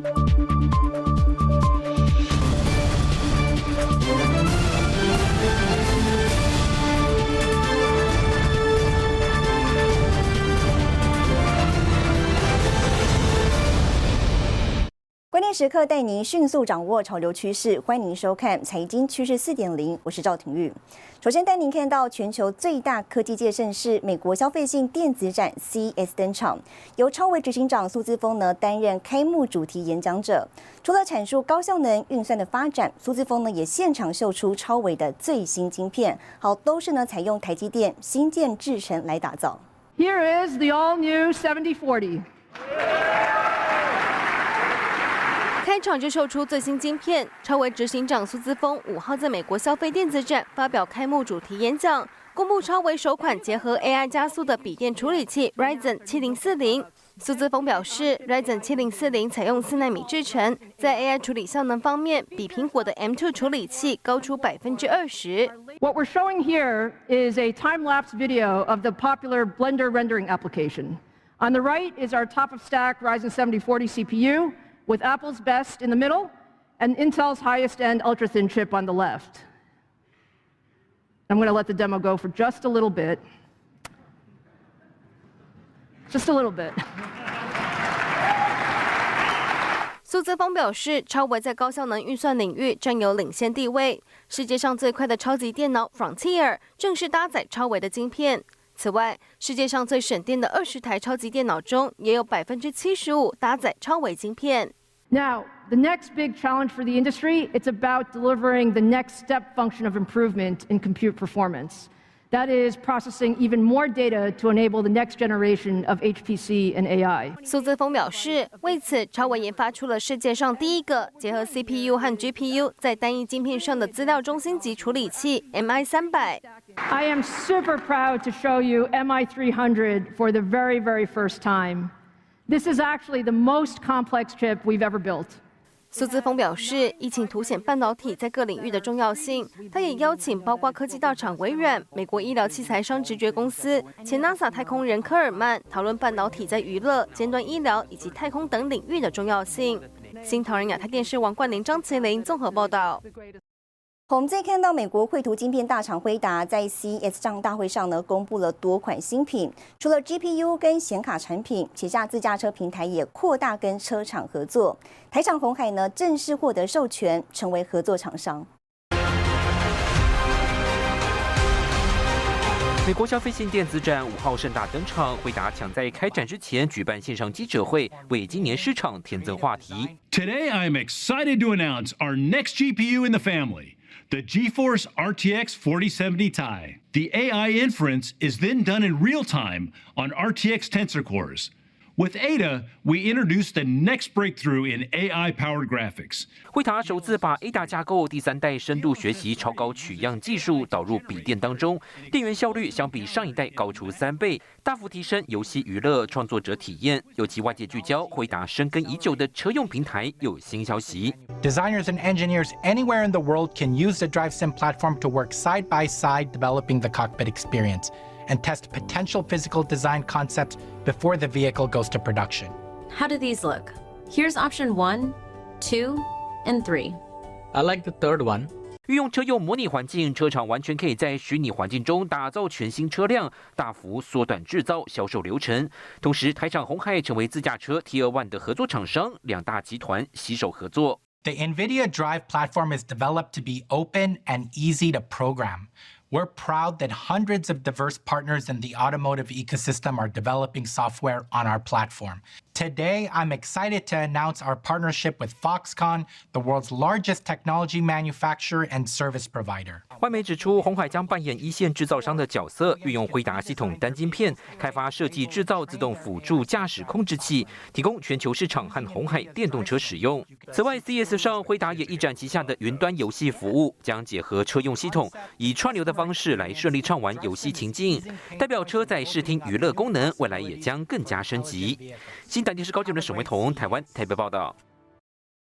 Thank you. 时刻带您迅速掌握潮流趋势，欢迎您收看《财经趋势四点零》，我是赵廷玉。首先带您看到全球最大科技界盛事——美国消费性电子展 CES 登场，由超维执行长苏姿峰呢担任开幕主题演讲者。除了阐述高效能运算的发展，苏姿峰呢也现场秀出超维的最新晶片，好，都是呢采用台积电新建制程来打造。Here is the all-new 7040. 开场就秀出最新晶片，超维执行长苏姿峰五号在美国消费电子展发表开幕主题演讲，公布超维首款结合 AI 加速的笔电处理器 Ryzen 七零四零。苏姿峰表示，Ryzen 七零四零采用四纳米制程，在 AI 处理效能方面，比苹果的 M2 处理器高出百分之二十。What we're showing here is a time-lapse video of the popular Blender rendering application. On the right is our top-of-stack Ryzen 7040 CPU. with Apple's best in the middle and Intel's highest end ultra thin chip on the left. I'm going to let the demo go for just a little bit. Just a little bit. 苏泽峰表示，超微在高效能运算领域占有领先地位。世界上最快的超级电脑 Frontier 正是搭载超微的晶片。 此外，世界上最省电的二十台超级电脑中，也有百分之七十五搭载超微晶片。Now, the next big challenge for the industry, it's about delivering the next step function of improvement in compute performance. That is processing even more data to enable the next generation of HPC and AI. 苏泽峰表示，为此，超微研发出了世界上第一个结合 CPU 和 GPU 在单一晶片上的资料中心级处理器 MI 三百。I am super proud to show you MI 300 for the very, very first time. This is actually the most complex chip we've ever built. 苏姿峰表示，疫情凸显半导体在各领域的重要性。他也邀请包括科技大厂微软、美国医疗器材商直觉公司、前 NASA 太空人科尔曼讨论半导体在娱乐、尖端医疗以及太空等领域的重要性。新唐人亚太电视王冠林、张麒麟综合报道。我们再看到美国绘图晶片大厂辉达在 CES 上大会上呢，公布了多款新品，除了 GPU 跟显卡产品，旗下自驾车平台也扩大跟车厂合作。台厂红海呢，正式获得授权，成为合作厂商。美国消费性电子展五号盛大登场，惠达抢在开展之前举办线上记者会，为今年市场添增话题。Today I'm excited to announce our next GPU in the family. The GeForce RTX 4070 Ti. The AI inference is then done in real time on RTX Tensor cores. With Ada, we introduced the next breakthrough in AI-powered graphics. 惠达首次把 Ada 架构第三代深度学习超高取样技术导入笔电当中，电源效率相比上一代高出三倍，大幅提升游戏娱乐创作者体验。尤其外界聚焦惠达深耕已久的车用平台，有新消息。Designers and engineers anywhere in the world can use the DriveSim platform to work side by side developing the cockpit experience and test potential physical design concepts before the vehicle goes to production. How do these look? Here's option one, two, and three. I like the third one. 运用车用模拟环境，车厂完全可以在虚拟环境中打造全新车辆，大幅缩短制造销售流程。同时，台厂红海成为自驾车 T 二 One 的合作厂商，两大集团携手合作。The NVIDIA Drive platform is developed to be open and easy to program. We're proud that hundreds of diverse partners in the automotive ecosystem are developing software on our platform. Today, I'm excited to announce our partnership with Foxconn, the world's largest technology manufacturer and service provider. 外媒指出，红海将扮演一线制造商的角色，运用辉达系统单晶片开发设计制造自动辅助驾驶控制器，提供全球市场和红海电动车使用。此外，CES 上辉达也一展旗下的云端游戏服务，将结合车用系统，以串流的方式来顺利畅玩游戏情境。代表车载视听娱乐功能，未来也将更加升级。新台电视高级的沈维彤，台湾台北报道。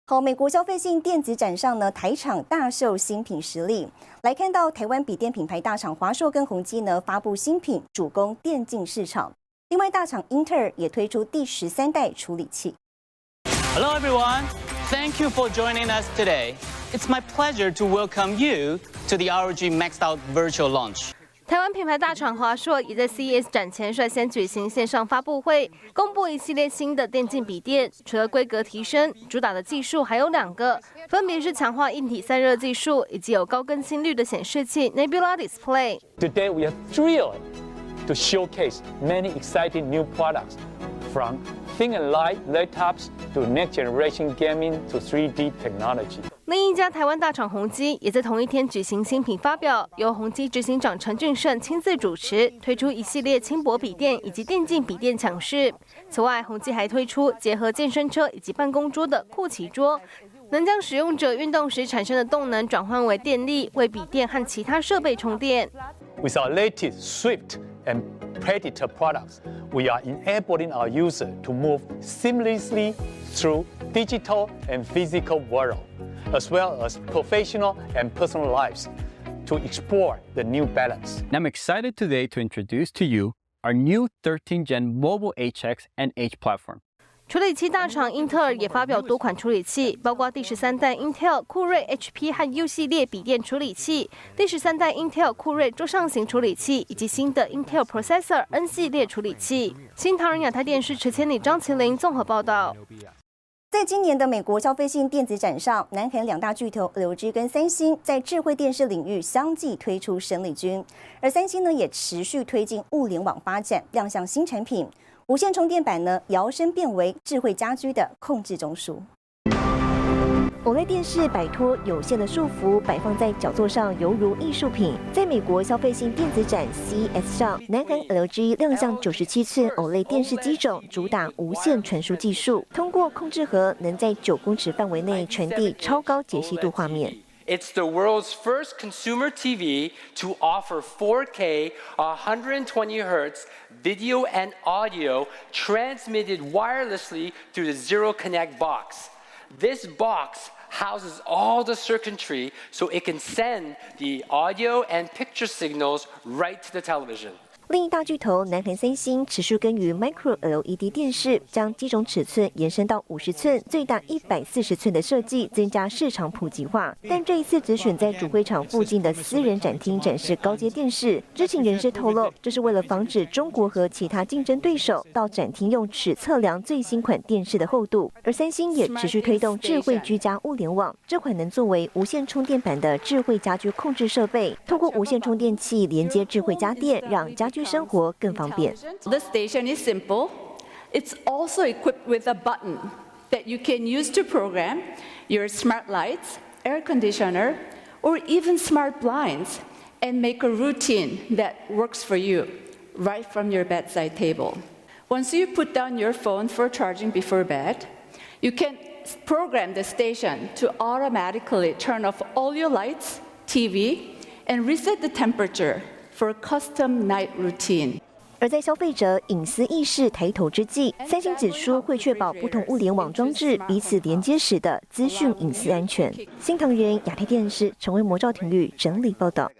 好，美国消费性电子展上呢，台厂大秀新品实力。来看到台湾笔电品牌大厂华硕跟宏基呢，发布新品，主攻电竞市场。另外，大厂英特尔也推出第十三代处理器。Hello, everyone. Thank you for joining us today. It's my pleasure to welcome you to the ROG Maxed Out virtual launch. 台湾品牌大厂华硕也在 CES 展前率先举行线上发布会，公布一系列新的电竞笔电。除了规格提升，主打的技术还有两个，分别是强化硬体散热技术，以及有高更新率的显示器 Nebula Display。Today we are thrilled to showcase many exciting new products, from thin and light laptops to next generation gaming to 3D technology. 另一家台湾大厂宏基也在同一天举行新品发表，由宏基执行长陈俊胜亲自主持，推出一系列轻薄笔电以及电竞笔电抢势。此外，宏基还推出结合健身车以及办公桌的酷奇桌，能将使用者运动时产生的动能转换为电力，为笔电和其他设备充电。With our latest Swift and Predator products, we are enabling our user to move seamlessly through digital and physical world as well as professional and personal lives to explore the new balance. I'm excited today to introduce to you our new 13 Gen mobile HX and H platform. 处理器大厂英特尔也发表多款处理器，包括第十三代 Intel 酷睿 HP 和 U 系列笔电处理器，第十三代 Intel 酷睿桌上型处理器，以及新的 Intel Processor N 系列处理器。新唐人亚太电视池千里张麒麟综合报道。在今年的美国消费性电子展上，南韩两大巨头 LG 跟三星在智慧电视领域相继推出生力军，而三星呢也持续推进物联网发展，亮相新产品，无线充电板呢摇身变为智慧家居的控制中枢。OLED 电视摆脱有线的束缚，摆放在角座上，犹如艺术品。在美国消费性电子展 CES 上，南韩 LG 亮相九十七寸 OLED 电视机种，主打无线传输技术，通过控制盒能在九公尺范围内传递超高解析度画面。It's the world's first consumer TV to offer 4K 120 hertz video and audio transmitted wirelessly through the Zero Connect box. This box houses all the circuitry so it can send the audio and picture signals right to the television. 另一大巨头南韩三星持续跟于 Micro LED 电视，将机种尺寸延伸到五十寸，最大一百四十寸的设计，增加市场普及化。但这一次只选在主会场附近的私人展厅展示高阶电视。知情人士透露，这是为了防止中国和其他竞争对手到展厅用尺测量最新款电视的厚度。而三星也持续推动智慧居家物联网，这款能作为无线充电板的智慧家居控制设备，通过无线充电器连接智慧家电，让家居 生活更方便。The station is simple. It's also equipped with a button that you can use to program your smart lights, air conditioner, or even smart blinds and make a routine that works for you right from your bedside table. Once you put down your phone for charging before bed, you can program the station to automatically turn off all your lights, TV, and reset the temperature for custom night routine. 而在消费者隐私意识抬头之际，三星指出会确保不同物联网装置彼此连接时的资讯隐私安全。新唐人亚太电视成为魔兆庭玉整理报道。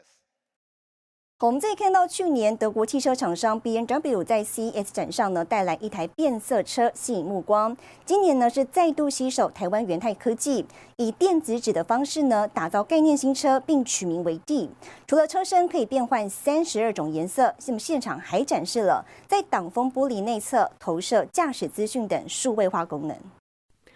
我们再看到去年德国汽车厂商 B N W 在 CES 展上呢带来一台变色车吸引目光。今年呢是再度携手台湾元泰科技，以电子纸的方式呢打造概念新车，并取名为 D。除了车身可以变换三十二种颜色，那么现场还展示了在挡风玻璃内侧投射驾驶资讯等数位化功能。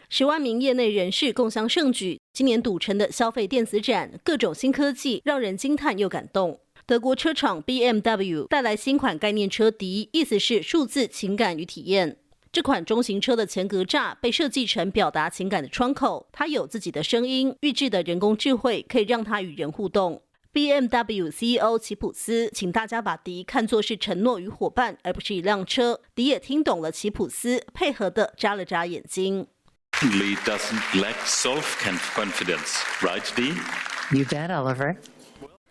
十万名业内人士共襄盛举，今年赌城的消费电子展，各种新科技让人惊叹又感动。德国车厂 BMW 带来新款概念车迪，意思是数字情感与体验。这款中型车的前格栅被设计成表达情感的窗口，它有自己的声音，预制的人工智慧可以让它与人互动。BMW CEO 齐普斯请大家把迪看作是承诺与伙伴，而不是一辆车。迪也听懂了齐普斯，配合的眨了眨眼睛。doesn't lack self-confidence, right, Dee? You bet, Oliver.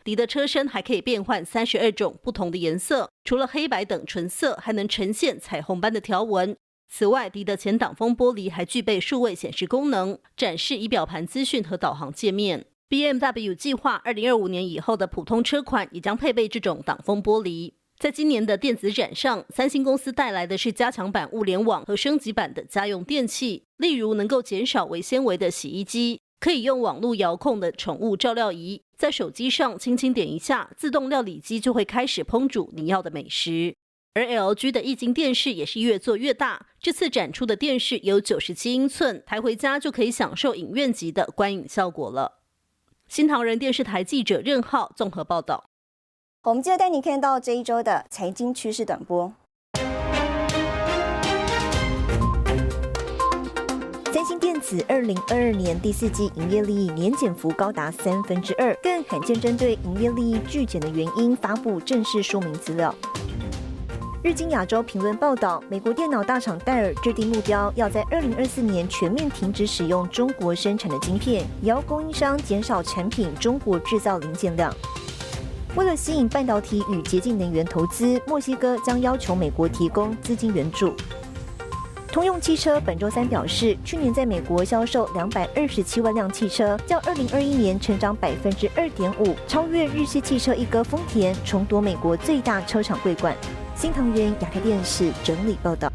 迪的车身还可以变换三十二种不同的颜色，除了黑白等纯色，还能呈现彩虹般的条纹。此外，迪的前挡风玻璃还具备数位显示功能，展示仪表盘资讯和导航界面。BMW 计划二零二五年以后的普通车款也将配备这种挡风玻璃。在今年的电子展上，三星公司带来的是加强版物联网和升级版的家用电器，例如能够减少微纤维的洗衣机，可以用网络遥控的宠物照料仪，在手机上轻轻点一下，自动料理机就会开始烹煮你要的美食。而 LG 的液晶电视也是越做越大，这次展出的电视有九十七英寸，抬回家就可以享受影院级的观影效果了。新唐人电视台记者任浩综合报道。我们接着带你看到这一周的财经趋势短波。三星电子二零二二年第四季营业利益年减幅高达三分之二，更罕见针对营业利益巨减的原因发布正式说明资料。日经亚洲评论报道，美国电脑大厂戴尔制定目标，要在二零二四年全面停止使用中国生产的晶片，也要供应商减少产品中国制造零件量。为了吸引半导体与洁净能源投资，墨西哥将要求美国提供资金援助。通用汽车本周三表示，去年在美国销售两百二十七万辆汽车，较二零二一年成长百分之二点五，超越日系汽车一哥丰田，重夺美国最大车厂桂冠。新唐人亚太电视整理报道。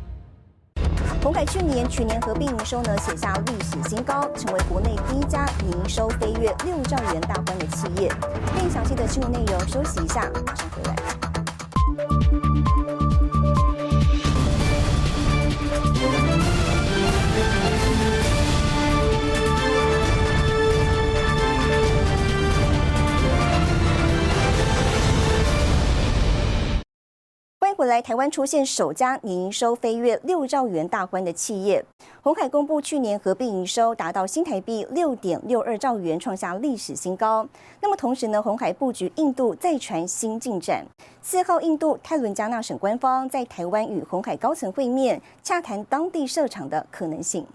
鸿海去年全年合并营收呢写下历史新高，成为国内第一家营收飞跃六兆元大关的企业。更详细的新闻内容，休息一下，马上回来。回来，台湾出现首家年营收飞跃六兆元大关的企业。鸿海公布去年合并营收达到新台币六点六二兆元，创下历史新高。那么同时呢，红海布局印度再传新进展。四号，印度泰伦加纳省官方在台湾与红海高层会面，洽谈当地设厂的可能性。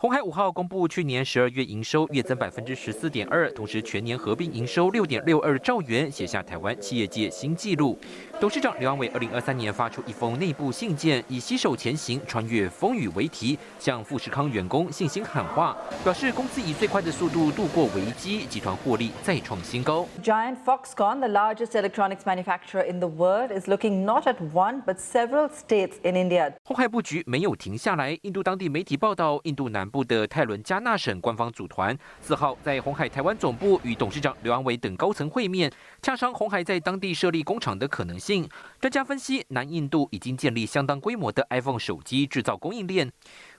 红海五号公布去年十二月营收月增百分之十四点二，同时全年合并营收六点六二兆元，写下台湾企业界新纪录。董事长刘安伟二零二三年发出一封内部信件，以“携手前行，穿越风雨”为题，向富士康员工信心喊话，表示公司以最快的速度度过危机，集团获利再创新高。Giant Foxconn, the largest electronics manufacturer in the world, is looking not at one but several states in India. 红海布局没有停下来，印度当地媒体报道，印度南部的泰伦加纳省官方组团四号在红海台湾总部与董事长刘安伟等高层会面，洽商红海在当地设立工厂的可能性。专家分析，南印度已经建立相当规模的 iPhone 手机制造供应链。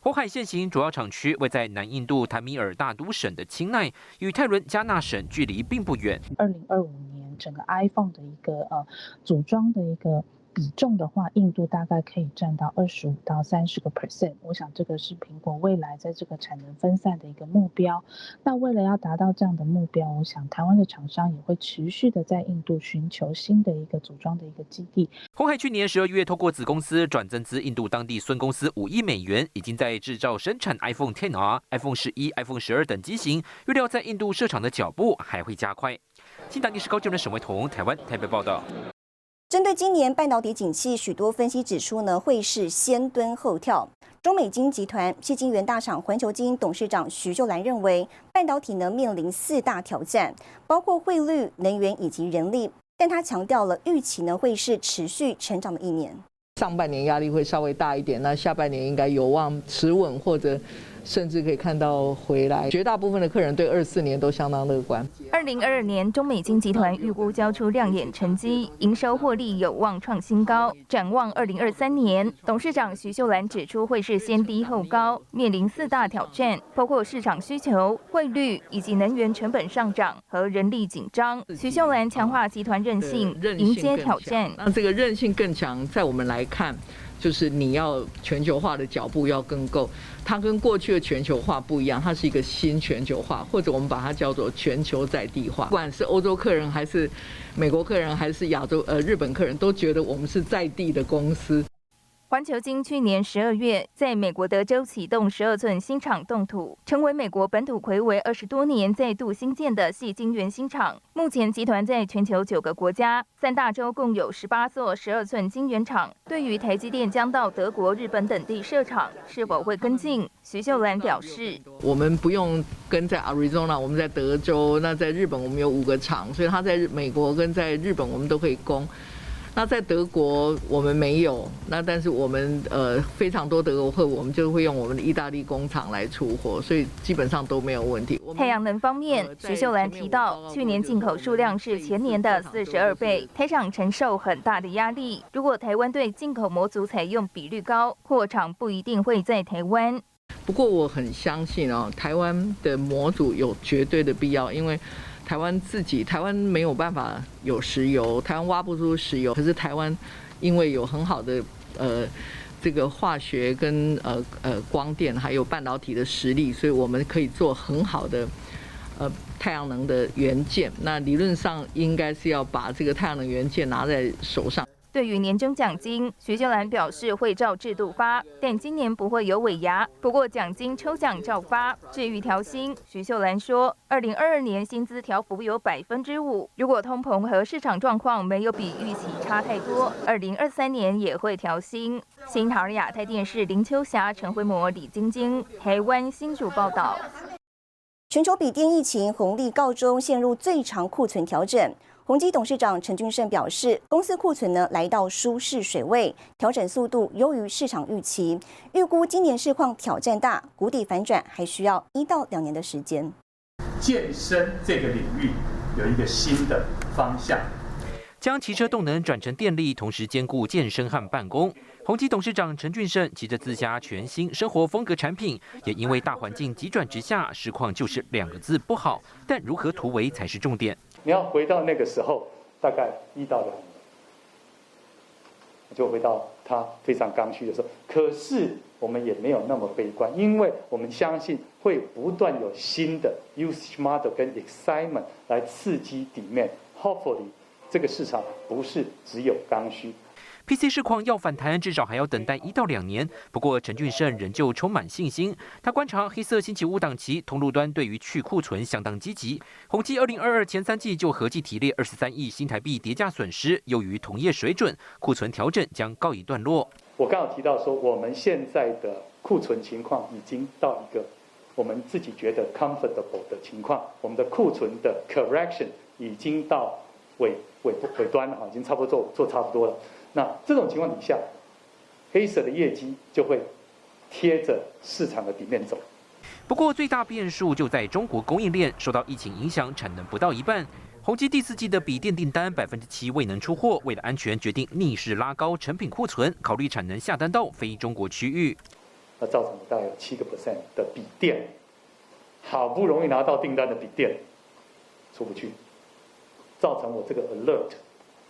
红海现行主要厂区位在南印度坦米尔大都省的钦奈，与泰伦加纳省距离并不远。二零二五年，整个 iPhone 的一个呃组装的一个。比重的话，印度大概可以占到二十五到三十个 percent。我想这个是苹果未来在这个产能分散的一个目标。那为了要达到这样的目标，我想台湾的厂商也会持续的在印度寻求新的一个组装的一个基地。红海去年十二月透过子公司转增资印度当地孙公司五亿美元，已经在制造生产 iPhone 10R、iPhone 十一、iPhone 十二等机型，预料在印度设厂的脚步还会加快。新唐电视高就的沈伟彤，台湾台北报道。针对今年半导体景气，许多分析指出呢，会是先蹲后跳。中美金集团细晶圆大厂环球金董事长徐秀兰认为，半导体呢面临四大挑战，包括汇率、能源以及人力。但他强调了，预期呢会是持续成长的一年。上半年压力会稍微大一点，那下半年应该有望持稳或者。甚至可以看到回来，绝大部分的客人对二四年都相当乐观。二零二二年，中美金集团预估交出亮眼成绩，营收获利有望创新高。展望二零二三年，董事长徐秀兰指出，会是先低后高，面临四大挑战，包括市场需求、汇率以及能源成本上涨和人力紧张。徐秀兰强化集团韧性，迎接挑战。那这个韧性更强，在我们来看。就是你要全球化的脚步要更够，它跟过去的全球化不一样，它是一个新全球化，或者我们把它叫做全球在地化。不管是欧洲客人还是美国客人还是亚洲呃日本客人，都觉得我们是在地的公司。环球金去年十二月在美国德州启动十二寸新厂动土，成为美国本土魁违二十多年再度新建的细晶圆新厂。目前集团在全球九个国家、三大洲共有十八座十二寸晶圆厂。对于台积电将到德国、日本等地设厂，是否会跟进？徐秀兰表示：“我们不用跟在 Arizona，我们在德州。那在日本我们有五个厂，所以他在美国跟在日本我们都可以供。”那在德国我们没有，那但是我们呃非常多德国货，我们就会用我们的意大利工厂来出货，所以基本上都没有问题。太阳能方面，徐秀兰提到，去年进口数量是前年的四十二倍，台厂承受很大的压力。如果台湾对进口模组采用比率高，货厂不一定会在台湾。不过我很相信哦，台湾的模组有绝对的必要，因为。台湾自己，台湾没有办法有石油，台湾挖不出石油。可是台湾因为有很好的呃这个化学跟呃呃光电还有半导体的实力，所以我们可以做很好的呃太阳能的元件。那理论上应该是要把这个太阳能元件拿在手上。对于年终奖金，徐秀兰表示会照制度发，但今年不会有尾牙。不过奖金抽奖照发。至于调薪，徐秀兰说，二零二二年薪资调幅有百分之五，如果通膨和市场状况没有比预期差太多，二零二三年也会调薪。新唐亚太电视林秋霞、陈辉模、李晶晶，台湾新主报道。全球笔电疫情红利告终，陷入最长库存调整。宏基董事长陈俊胜表示，公司库存呢来到舒适水位，调整速度优于市场预期，预估今年市况挑战大，谷底反转还需要一到两年的时间。健身这个领域有一个新的方向，将汽车动能转成电力，同时兼顾健身和办公。宏基董事长陈俊胜骑着自家全新生活风格产品，也因为大环境急转直下，市况就是两个字不好。但如何突围才是重点。你要回到那个时候，大概一到两年，就回到他非常刚需的时候。可是我们也没有那么悲观，因为我们相信会不断有新的 usage model 跟 excitement 来刺激底面。Hopefully，这个市场不是只有刚需。PC 市况要反弹，至少还要等待一到两年。不过陈俊胜仍旧充满信心。他观察黑色星期五档期，通路端对于去库存相当积极。宏基二零二二前三季就合计提列二十三亿新台币叠加损失，优于同业水准，库存调整将告一段落。我刚好提到说，我们现在的库存情况已经到一个我们自己觉得 comfortable 的情况，我们的库存的 correction 已经到尾尾尾端了哈，已经差不多做做差不多了。那这种情况底下，黑色的业绩就会贴着市场的底面走。不过最大变数就在中国供应链受到疫情影响，产能不到一半。宏基第四季的笔电订单百分之七未能出货，为了安全决定逆势拉高成品库存，考虑产能下单到非中国区域。那造成大概有七个 percent 的笔电，好不容易拿到订单的笔电出不去，造成我这个 alert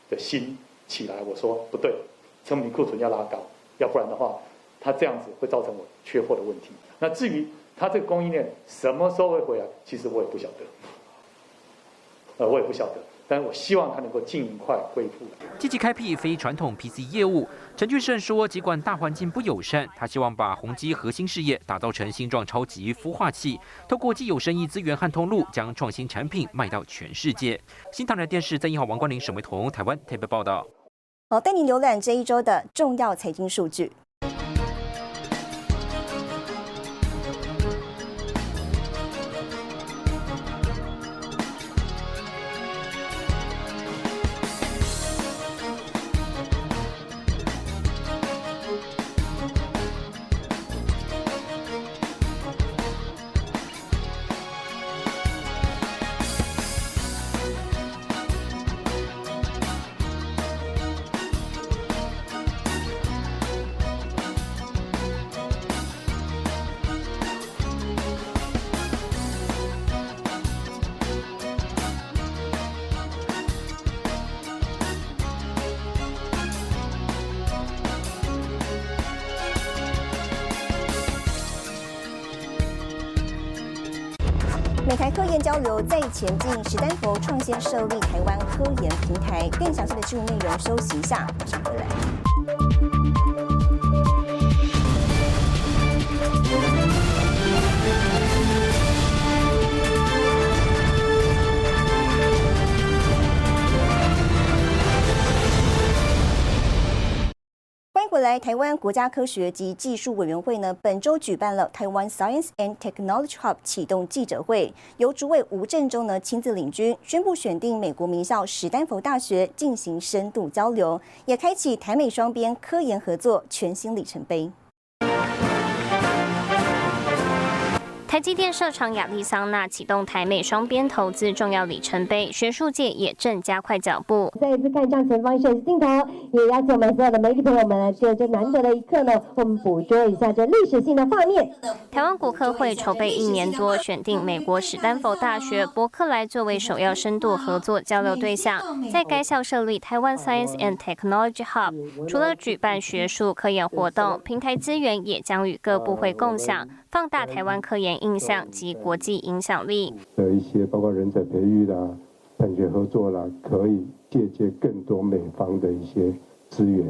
的心。起来，我说不对，成品库存要拉高，要不然的话，它这样子会造成我缺货的问题。那至于它这个供应链什么时候会回来，其实我也不晓得，呃，我也不晓得，但我希望它能够尽快恢复。积极开辟非传统 PC 业务，陈俊胜说，尽管大环境不友善，他希望把宏基核心事业打造成新状超级孵化器，透过既有生意资源和通路，将创新产品卖到全世界。新唐人电视在一号王冠林、沈维彤，台湾台北报道。好，带你浏览这一周的重要财经数据。美台科研交流再前进，史丹佛创新设立台湾科研平台。更详细的新闻内容，休息一下，马上回来。来，台湾国家科学及技术委员会呢，本周举办了台湾 Science and Technology Hub 启动记者会，由主委吴振中呢亲自领军，宣布选定美国名校史丹佛大学进行深度交流，也开启台美双边科研合作全新里程碑。台积电设厂亚利桑那启动台美双边投资重要里程碑，学术界也正加快脚步。再一次看向前方摄影镜头，也邀请我们所有的媒体朋友们来借这难得的一刻呢，我们捕捉一下这历史性的画面。台湾国科会筹备一年多，选定美国史丹佛大学伯克莱作为首要深度合作交流对象，在该校设立台湾 Science and Technology Hub，除了举办学术科研活动，平台资源也将与各部会共享。放大台湾科研印象及国际影响力的一些，包括人才培育啦、产学合作啦，可以借鉴更多美方的一些资源。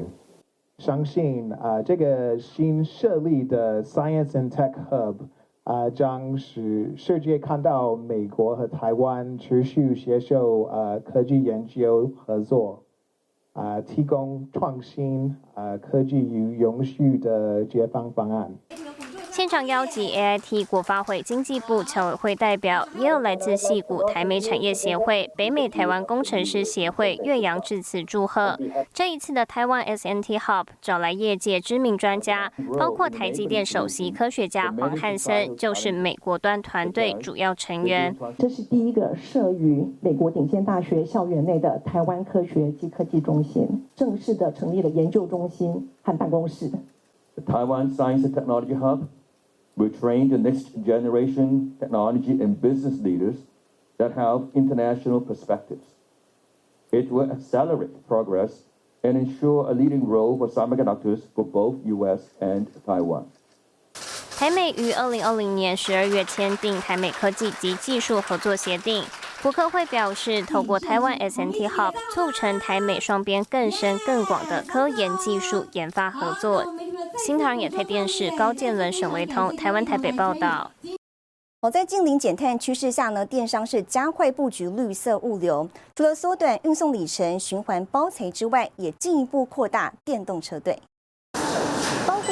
相信啊，这个新设立的 Science and Tech Hub 啊，将使世界看到美国和台湾持续携手啊科技研究合作啊，提供创新啊科技与永续的解放方案。现场邀集 AIT 国发会经济部侨委会代表，也有来自戏谷台美产业协会、北美台湾工程师协会岳阳致辞祝贺。这一次的台湾 SNT Hub 找来业界知名专家，包括台积电首席科学家黄汉森，就是美国端团队主要成员。这是第一个设于美国顶尖大学校园内的台湾科学及科技中心，正式的成立了研究中心和办公室。台湾 Science and Technology Hub will train the next generation technology and business leaders that have international perspectives. It will accelerate progress and ensure a leading role for semiconductors for both U.S. and Taiwan. 台美于二零二零年十二月签订台美科技及技术合作协定。 福克会表示，透过台湾 SNT Hub 促成台美双边更深更广的科研技术研发合作。新唐亚太电视高建伦、沈维通，台湾台北报道。我，在近零减碳趋势下呢，电商是加快布局绿色物流，除了缩短运送里程、循环包材之外，也进一步扩大电动车队。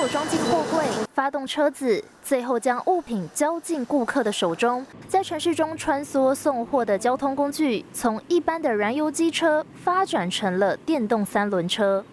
装进货柜，发动车子，最后将物品交进顾客的手中。在城市中穿梭送货的交通工具，从一般的燃油机车发展成了电动三轮车。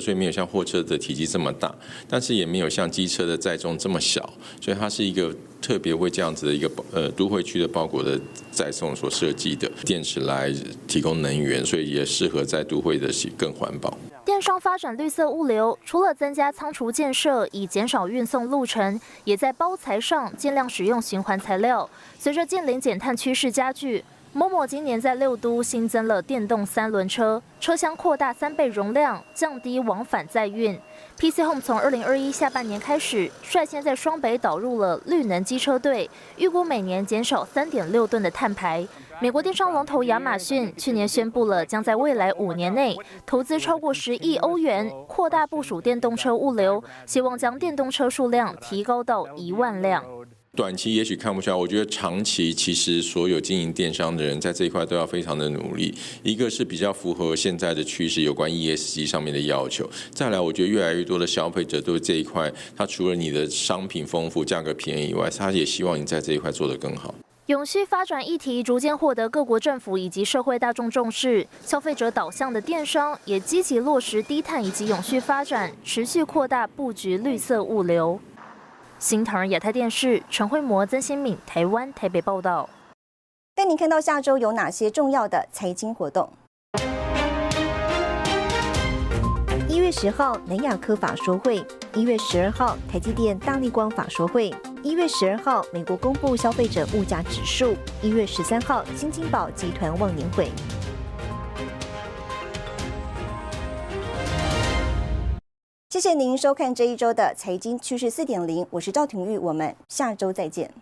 所以没有像货车的体积这么大，但是也没有像机车的载重这么小，所以它是一个特别为这样子的一个呃都会区的包裹的载送所设计的电池来提供能源，所以也适合在都会的更环保。电商发展绿色物流，除了增加仓储建设以减少运送路程，也在包材上尽量使用循环材料。随着近零减碳趋势加剧。某某今年在六都新增了电动三轮车，车厢扩大三倍容量，降低往返载运。PC Home 从二零二一下半年开始，率先在双北导入了绿能机车队，预估每年减少三点六吨的碳排。美国电商龙头亚马逊去年宣布了，将在未来五年内投资超过十亿欧元，扩大部署电动车物流，希望将电动车数量提高到一万辆。短期也许看不出来，我觉得长期其实所有经营电商的人在这一块都要非常的努力。一个是比较符合现在的趋势，有关 ESG 上面的要求。再来，我觉得越来越多的消费者对这一块，他除了你的商品丰富、价格便宜以外，他也希望你在这一块做得更好。永续发展议题逐渐获得各国政府以及社会大众重视，消费者导向的电商也积极落实低碳以及永续发展，持续扩大布局绿色物流。新唐人亚太电视陈慧模、曾新敏，台湾台北报道。带您看到下周有哪些重要的财经活动。十号南亚科法说会，一月十二号台积电、大力光法说会，一月十二号美国公布消费者物价指数，一月十三号新金宝集团忘年会。谢谢您收看这一周的财经趋势四点零，我是赵廷玉，我们下周再见。